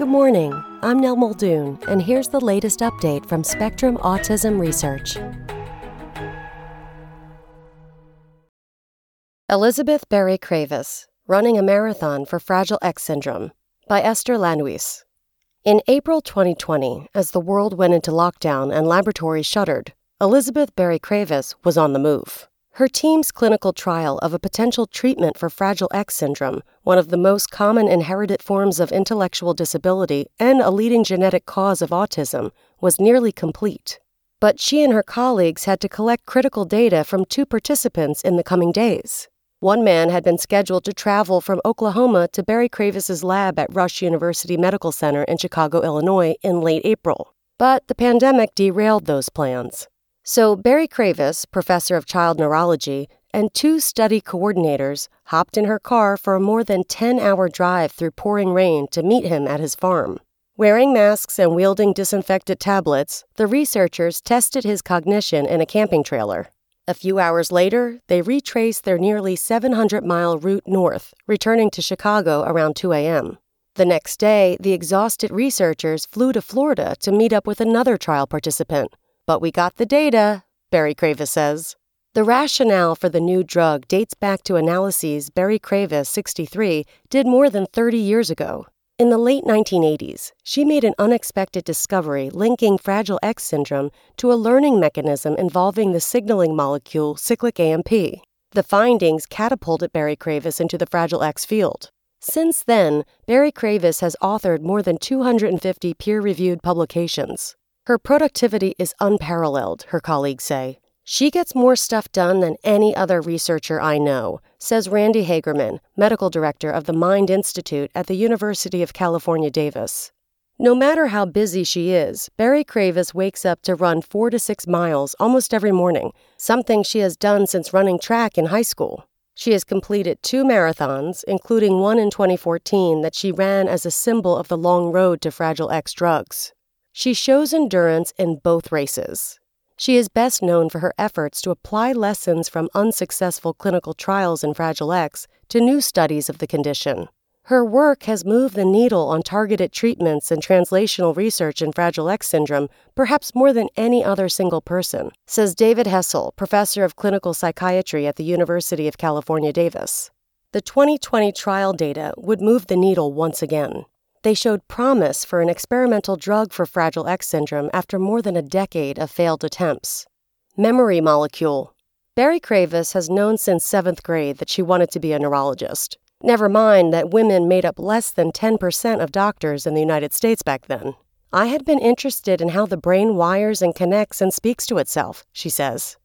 Good morning. I'm Nell Muldoon, and here's the latest update from Spectrum Autism Research. Elizabeth Berry Kravis, Running a Marathon for Fragile X Syndrome, by Esther Landhuis. In April 2020, as the world went into lockdown and laboratories shuttered, Elizabeth Berry Kravis was on the move. Her team's clinical trial of a potential treatment for Fragile X syndrome, one of the most common inherited forms of intellectual disability and a leading genetic cause of autism, was nearly complete. But she and her colleagues had to collect critical data from two participants in the coming days. One man had been scheduled to travel from Oklahoma to Berry Kravis's lab at Rush University Medical Center in Chicago, Illinois in late April. But the pandemic derailed those plans. So Berry Kravis, professor of child neurology, and two study coordinators hopped in her car for a more than 10 hour drive through pouring rain to meet him at his farm. Wearing masks and wielding disinfectant tablets, the researchers tested his cognition in a camping trailer. A few hours later, they retraced their nearly 700 mile route north, returning to Chicago around 2 a.m. The next day, the exhausted researchers flew to Florida to meet up with another trial participant, but we got the data, Berry Kravis says. The rationale for the new drug dates back to analyses Berry Kravis, 63, did more than 30 years ago. In the late 1980s, she made an unexpected discovery linking Fragile X syndrome to a learning mechanism involving the signaling molecule cyclic AMP. The findings catapulted Berry Kravis into the Fragile X field. Since then, Berry Kravis has authored more than 250 peer reviewed publications. Her productivity is unparalleled, her colleagues say. She gets more stuff done than any other researcher I know, says Randi Hagerman, medical director of the Mind Institute at the University of California, Davis. No matter how busy she is, Berry Kravis wakes up to run four to six miles almost every morning, something she has done since running track in high school. She has completed two marathons, including one in 2014 that she ran as a symbol of the long road to Fragile X drugs. She shows endurance in both races. She is best known for her efforts to apply lessons from unsuccessful clinical trials in Fragile X to new studies of the condition. Her work has moved the needle on targeted treatments and translational research in Fragile X syndrome perhaps more than any other single person, says David Hessl, professor of clinical psychiatry at the University of California, Davis. The 2020 trial data would move the needle once again they showed promise for an experimental drug for Fragile X syndrome after more than a decade of failed attempts. Memory molecule. Berry Kravis has known since seventh grade that she wanted to be a neurologist. Never mind that women made up less than 10% of doctors in the United States back then. I had been interested in how the brain wires and connects and speaks to itself, she says.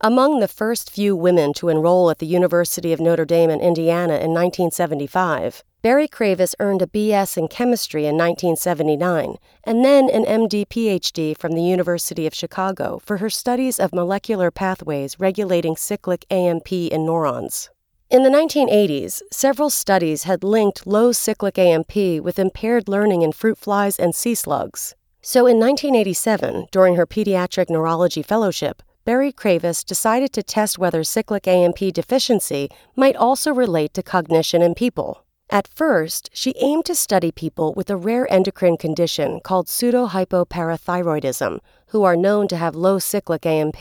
Among the first few women to enroll at the University of Notre Dame in Indiana in 1975, Berry Kravis earned a BS in chemistry in 1979 and then an MD PhD from the University of Chicago for her studies of molecular pathways regulating cyclic AMP in neurons. In the 1980s, several studies had linked low cyclic AMP with impaired learning in fruit flies and sea slugs. So in 1987, during her pediatric neurology fellowship, Berry Kravis decided to test whether cyclic AMP deficiency might also relate to cognition in people. At first, she aimed to study people with a rare endocrine condition called pseudohypoparathyroidism, who are known to have low cyclic AMP.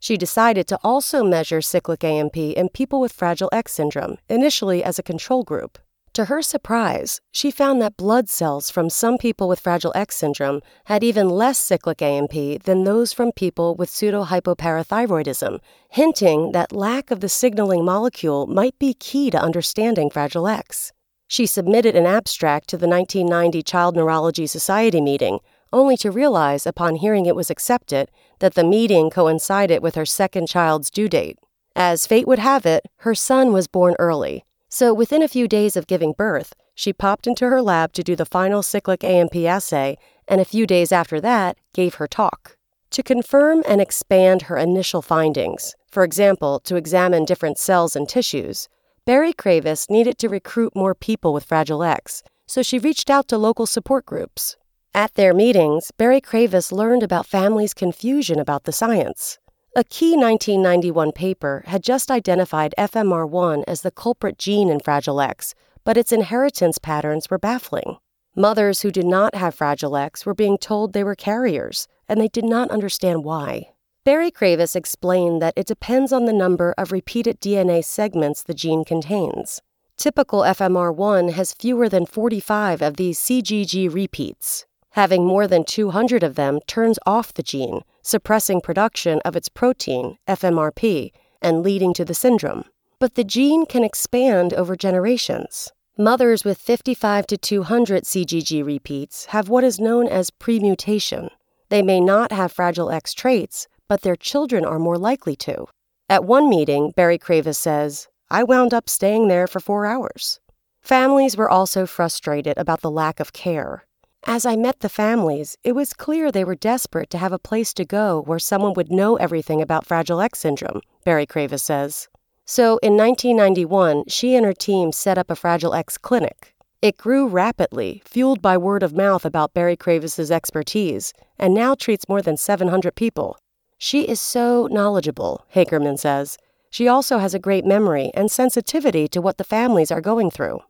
She decided to also measure cyclic AMP in people with Fragile X syndrome, initially as a control group. To her surprise, she found that blood cells from some people with Fragile X syndrome had even less cyclic AMP than those from people with pseudohypoparathyroidism, hinting that lack of the signaling molecule might be key to understanding Fragile X. She submitted an abstract to the 1990 Child Neurology Society meeting, only to realize upon hearing it was accepted that the meeting coincided with her second child's due date. As fate would have it, her son was born early, so within a few days of giving birth, she popped into her lab to do the final cyclic AMP assay, and a few days after that, gave her talk. To confirm and expand her initial findings, for example, to examine different cells and tissues, Berry Kravis needed to recruit more people with Fragile X, so she reached out to local support groups. At their meetings, Berry Kravis learned about families' confusion about the science. A key 1991 paper had just identified FMR1 as the culprit gene in Fragile X, but its inheritance patterns were baffling. Mothers who did not have Fragile X were being told they were carriers, and they did not understand why. Berry Kravis explained that it depends on the number of repeated DNA segments the gene contains. Typical FMR1 has fewer than 45 of these CGG repeats. Having more than 200 of them turns off the gene, suppressing production of its protein, FMRP, and leading to the syndrome. But the gene can expand over generations. Mothers with 55 to 200 CGG repeats have what is known as premutation. They may not have Fragile X traits, but their children are more likely to. At one meeting, Berry Kravis says, I wound up staying there for four hours. Families were also frustrated about the lack of care. As I met the families, it was clear they were desperate to have a place to go where someone would know everything about Fragile X syndrome, Berry Kravis says. So in 1991, she and her team set up a Fragile X clinic. It grew rapidly, fueled by word of mouth about Berry Kravis's expertise, and now treats more than 700 people. She is so knowledgeable, Hagerman says. She also has a great memory and sensitivity to what the families are going through.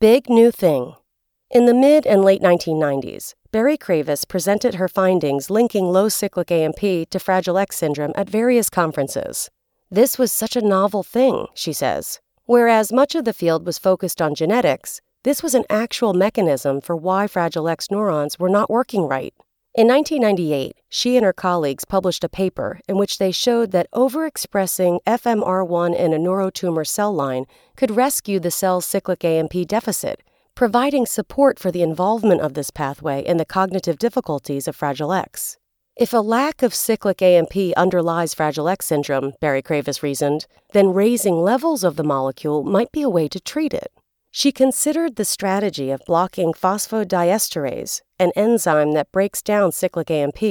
Big new thing. In the mid and late 1990s, Berry Kravis presented her findings linking low cyclic AMP to Fragile X syndrome at various conferences. This was such a novel thing, she says. Whereas much of the field was focused on genetics, this was an actual mechanism for why Fragile X neurons were not working right. In 1998, she and her colleagues published a paper in which they showed that overexpressing FMR1 in a neurotumor cell line could rescue the cell's cyclic AMP deficit, providing support for the involvement of this pathway in the cognitive difficulties of Fragile X. If a lack of cyclic AMP underlies Fragile X syndrome, Berry Kravis reasoned, then raising levels of the molecule might be a way to treat it. She considered the strategy of blocking phosphodiesterase, an enzyme that breaks down cyclic AMP,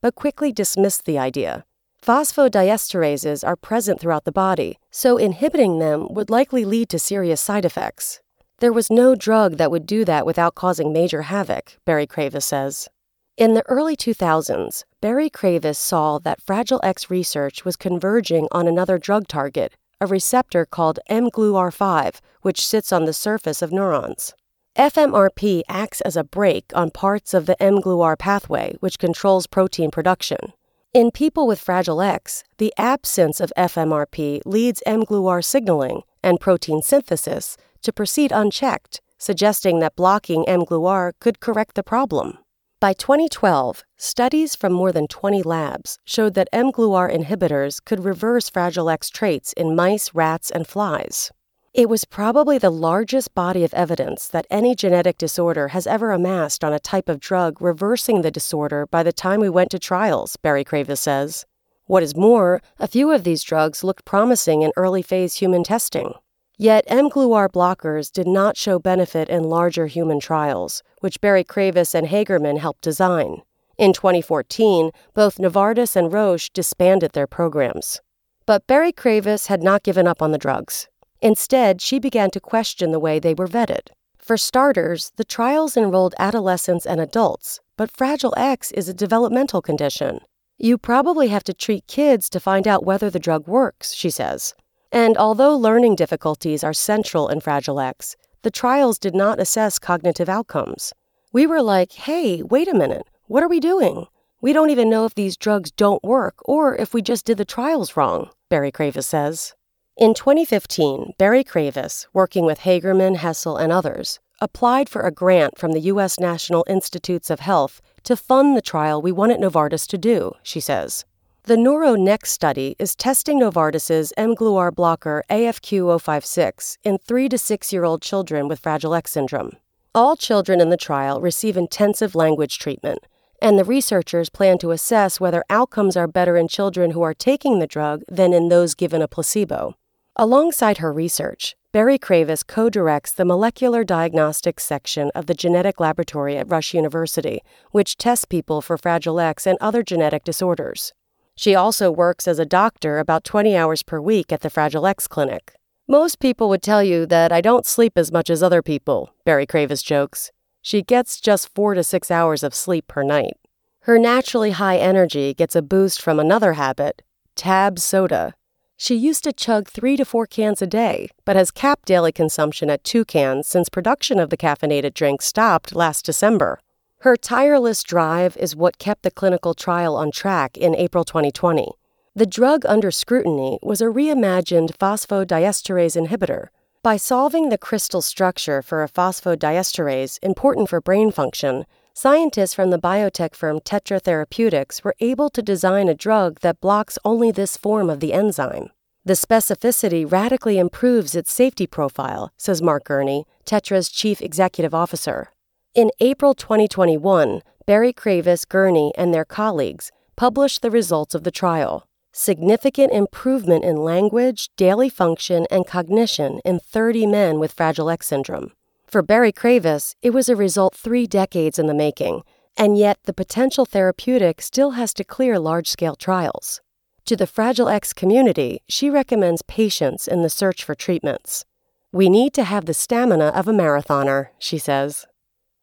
but quickly dismissed the idea. Phosphodiesterases are present throughout the body, so inhibiting them would likely lead to serious side effects. There was no drug that would do that without causing major havoc, Berry Kravis says. In the early 2000s, Berry Kravis saw that Fragile X research was converging on another drug target, a receptor called mGluR5, which sits on the surface of neurons. FMRP acts as a brake on parts of the mGluR pathway, which controls protein production. In people with Fragile X, the absence of FMRP leads mGluR signaling and protein synthesis to proceed unchecked, suggesting that blocking mGluR could correct the problem. By 2012, studies from more than 20 labs showed that mGluR inhibitors could reverse Fragile X traits in mice, rats, and flies. It was probably the largest body of evidence that any genetic disorder has ever amassed on a type of drug reversing the disorder by the time we went to trials, Berry Kravis says. What is more, a few of these drugs looked promising in early phase human testing. Yet mGluR blockers did not show benefit in larger human trials, which Berry Kravis and Hagerman helped design. In 2014, both Novartis and Roche disbanded their programs. But Berry Kravis had not given up on the drugs. Instead, she began to question the way they were vetted. For starters, the trials enrolled adolescents and adults, but Fragile X is a developmental condition. You probably have to treat kids to find out whether the drug works, she says. And although learning difficulties are central in Fragile X, the trials did not assess cognitive outcomes. We were like, hey, wait a minute, what are we doing? We don't even know if these drugs don't work or if we just did the trials wrong, Berry Kravis says. In 2015, Berry Kravis, working with Hagerman, Hessl, and others, applied for a grant from the U.S. National Institutes of Health to fund the trial we wanted Novartis to do, she says. The NeuroNext study is testing Novartis's mGluR blocker AFQ056 in 3 to 6 year old children with Fragile X syndrome. All children in the trial receive intensive language treatment, and the researchers plan to assess whether outcomes are better in children who are taking the drug than in those given a placebo. Alongside her research, Berry Kravis co directs the molecular diagnostics section of the genetic laboratory at Rush University, which tests people for Fragile X and other genetic disorders. She also works as a doctor about 20 hours per week at the Fragile X clinic. Most people would tell you that I don't sleep as much as other people, Berry Kravis jokes. She gets just four to six hours of sleep per night. Her naturally high energy gets a boost from another habit, Tab soda. She used to chug three to four cans a day, but has capped daily consumption at two cans since production of the caffeinated drink stopped last December. Her tireless drive is what kept the clinical trial on track in April 2020. The drug under scrutiny was a reimagined phosphodiesterase inhibitor. By solving the crystal structure for a phosphodiesterase important for brain function, scientists from the biotech firm Tetra Therapeutics were able to design a drug that blocks only this form of the enzyme. The specificity radically improves its safety profile, says Mark Gurney, Tetra's chief executive officer. In April 2021, Berry Kravis, Gurney, and their colleagues published the results of the trial significant improvement in language, daily function, and cognition in 30 men with Fragile X syndrome. For Berry Kravis, it was a result three decades in the making, and yet the potential therapeutic still has to clear large scale trials. To the Fragile X community, she recommends patience in the search for treatments. We need to have the stamina of a marathoner, she says.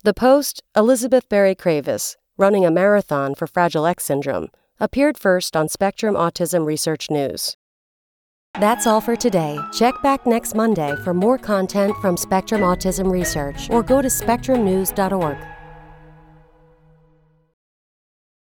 The post, Elizabeth Berry Kravis, running a marathon for Fragile X syndrome, appeared first on Spectrum Autism Research News. That's all for today. Check back next Monday for more content from Spectrum Autism Research or go to spectrumnews.org.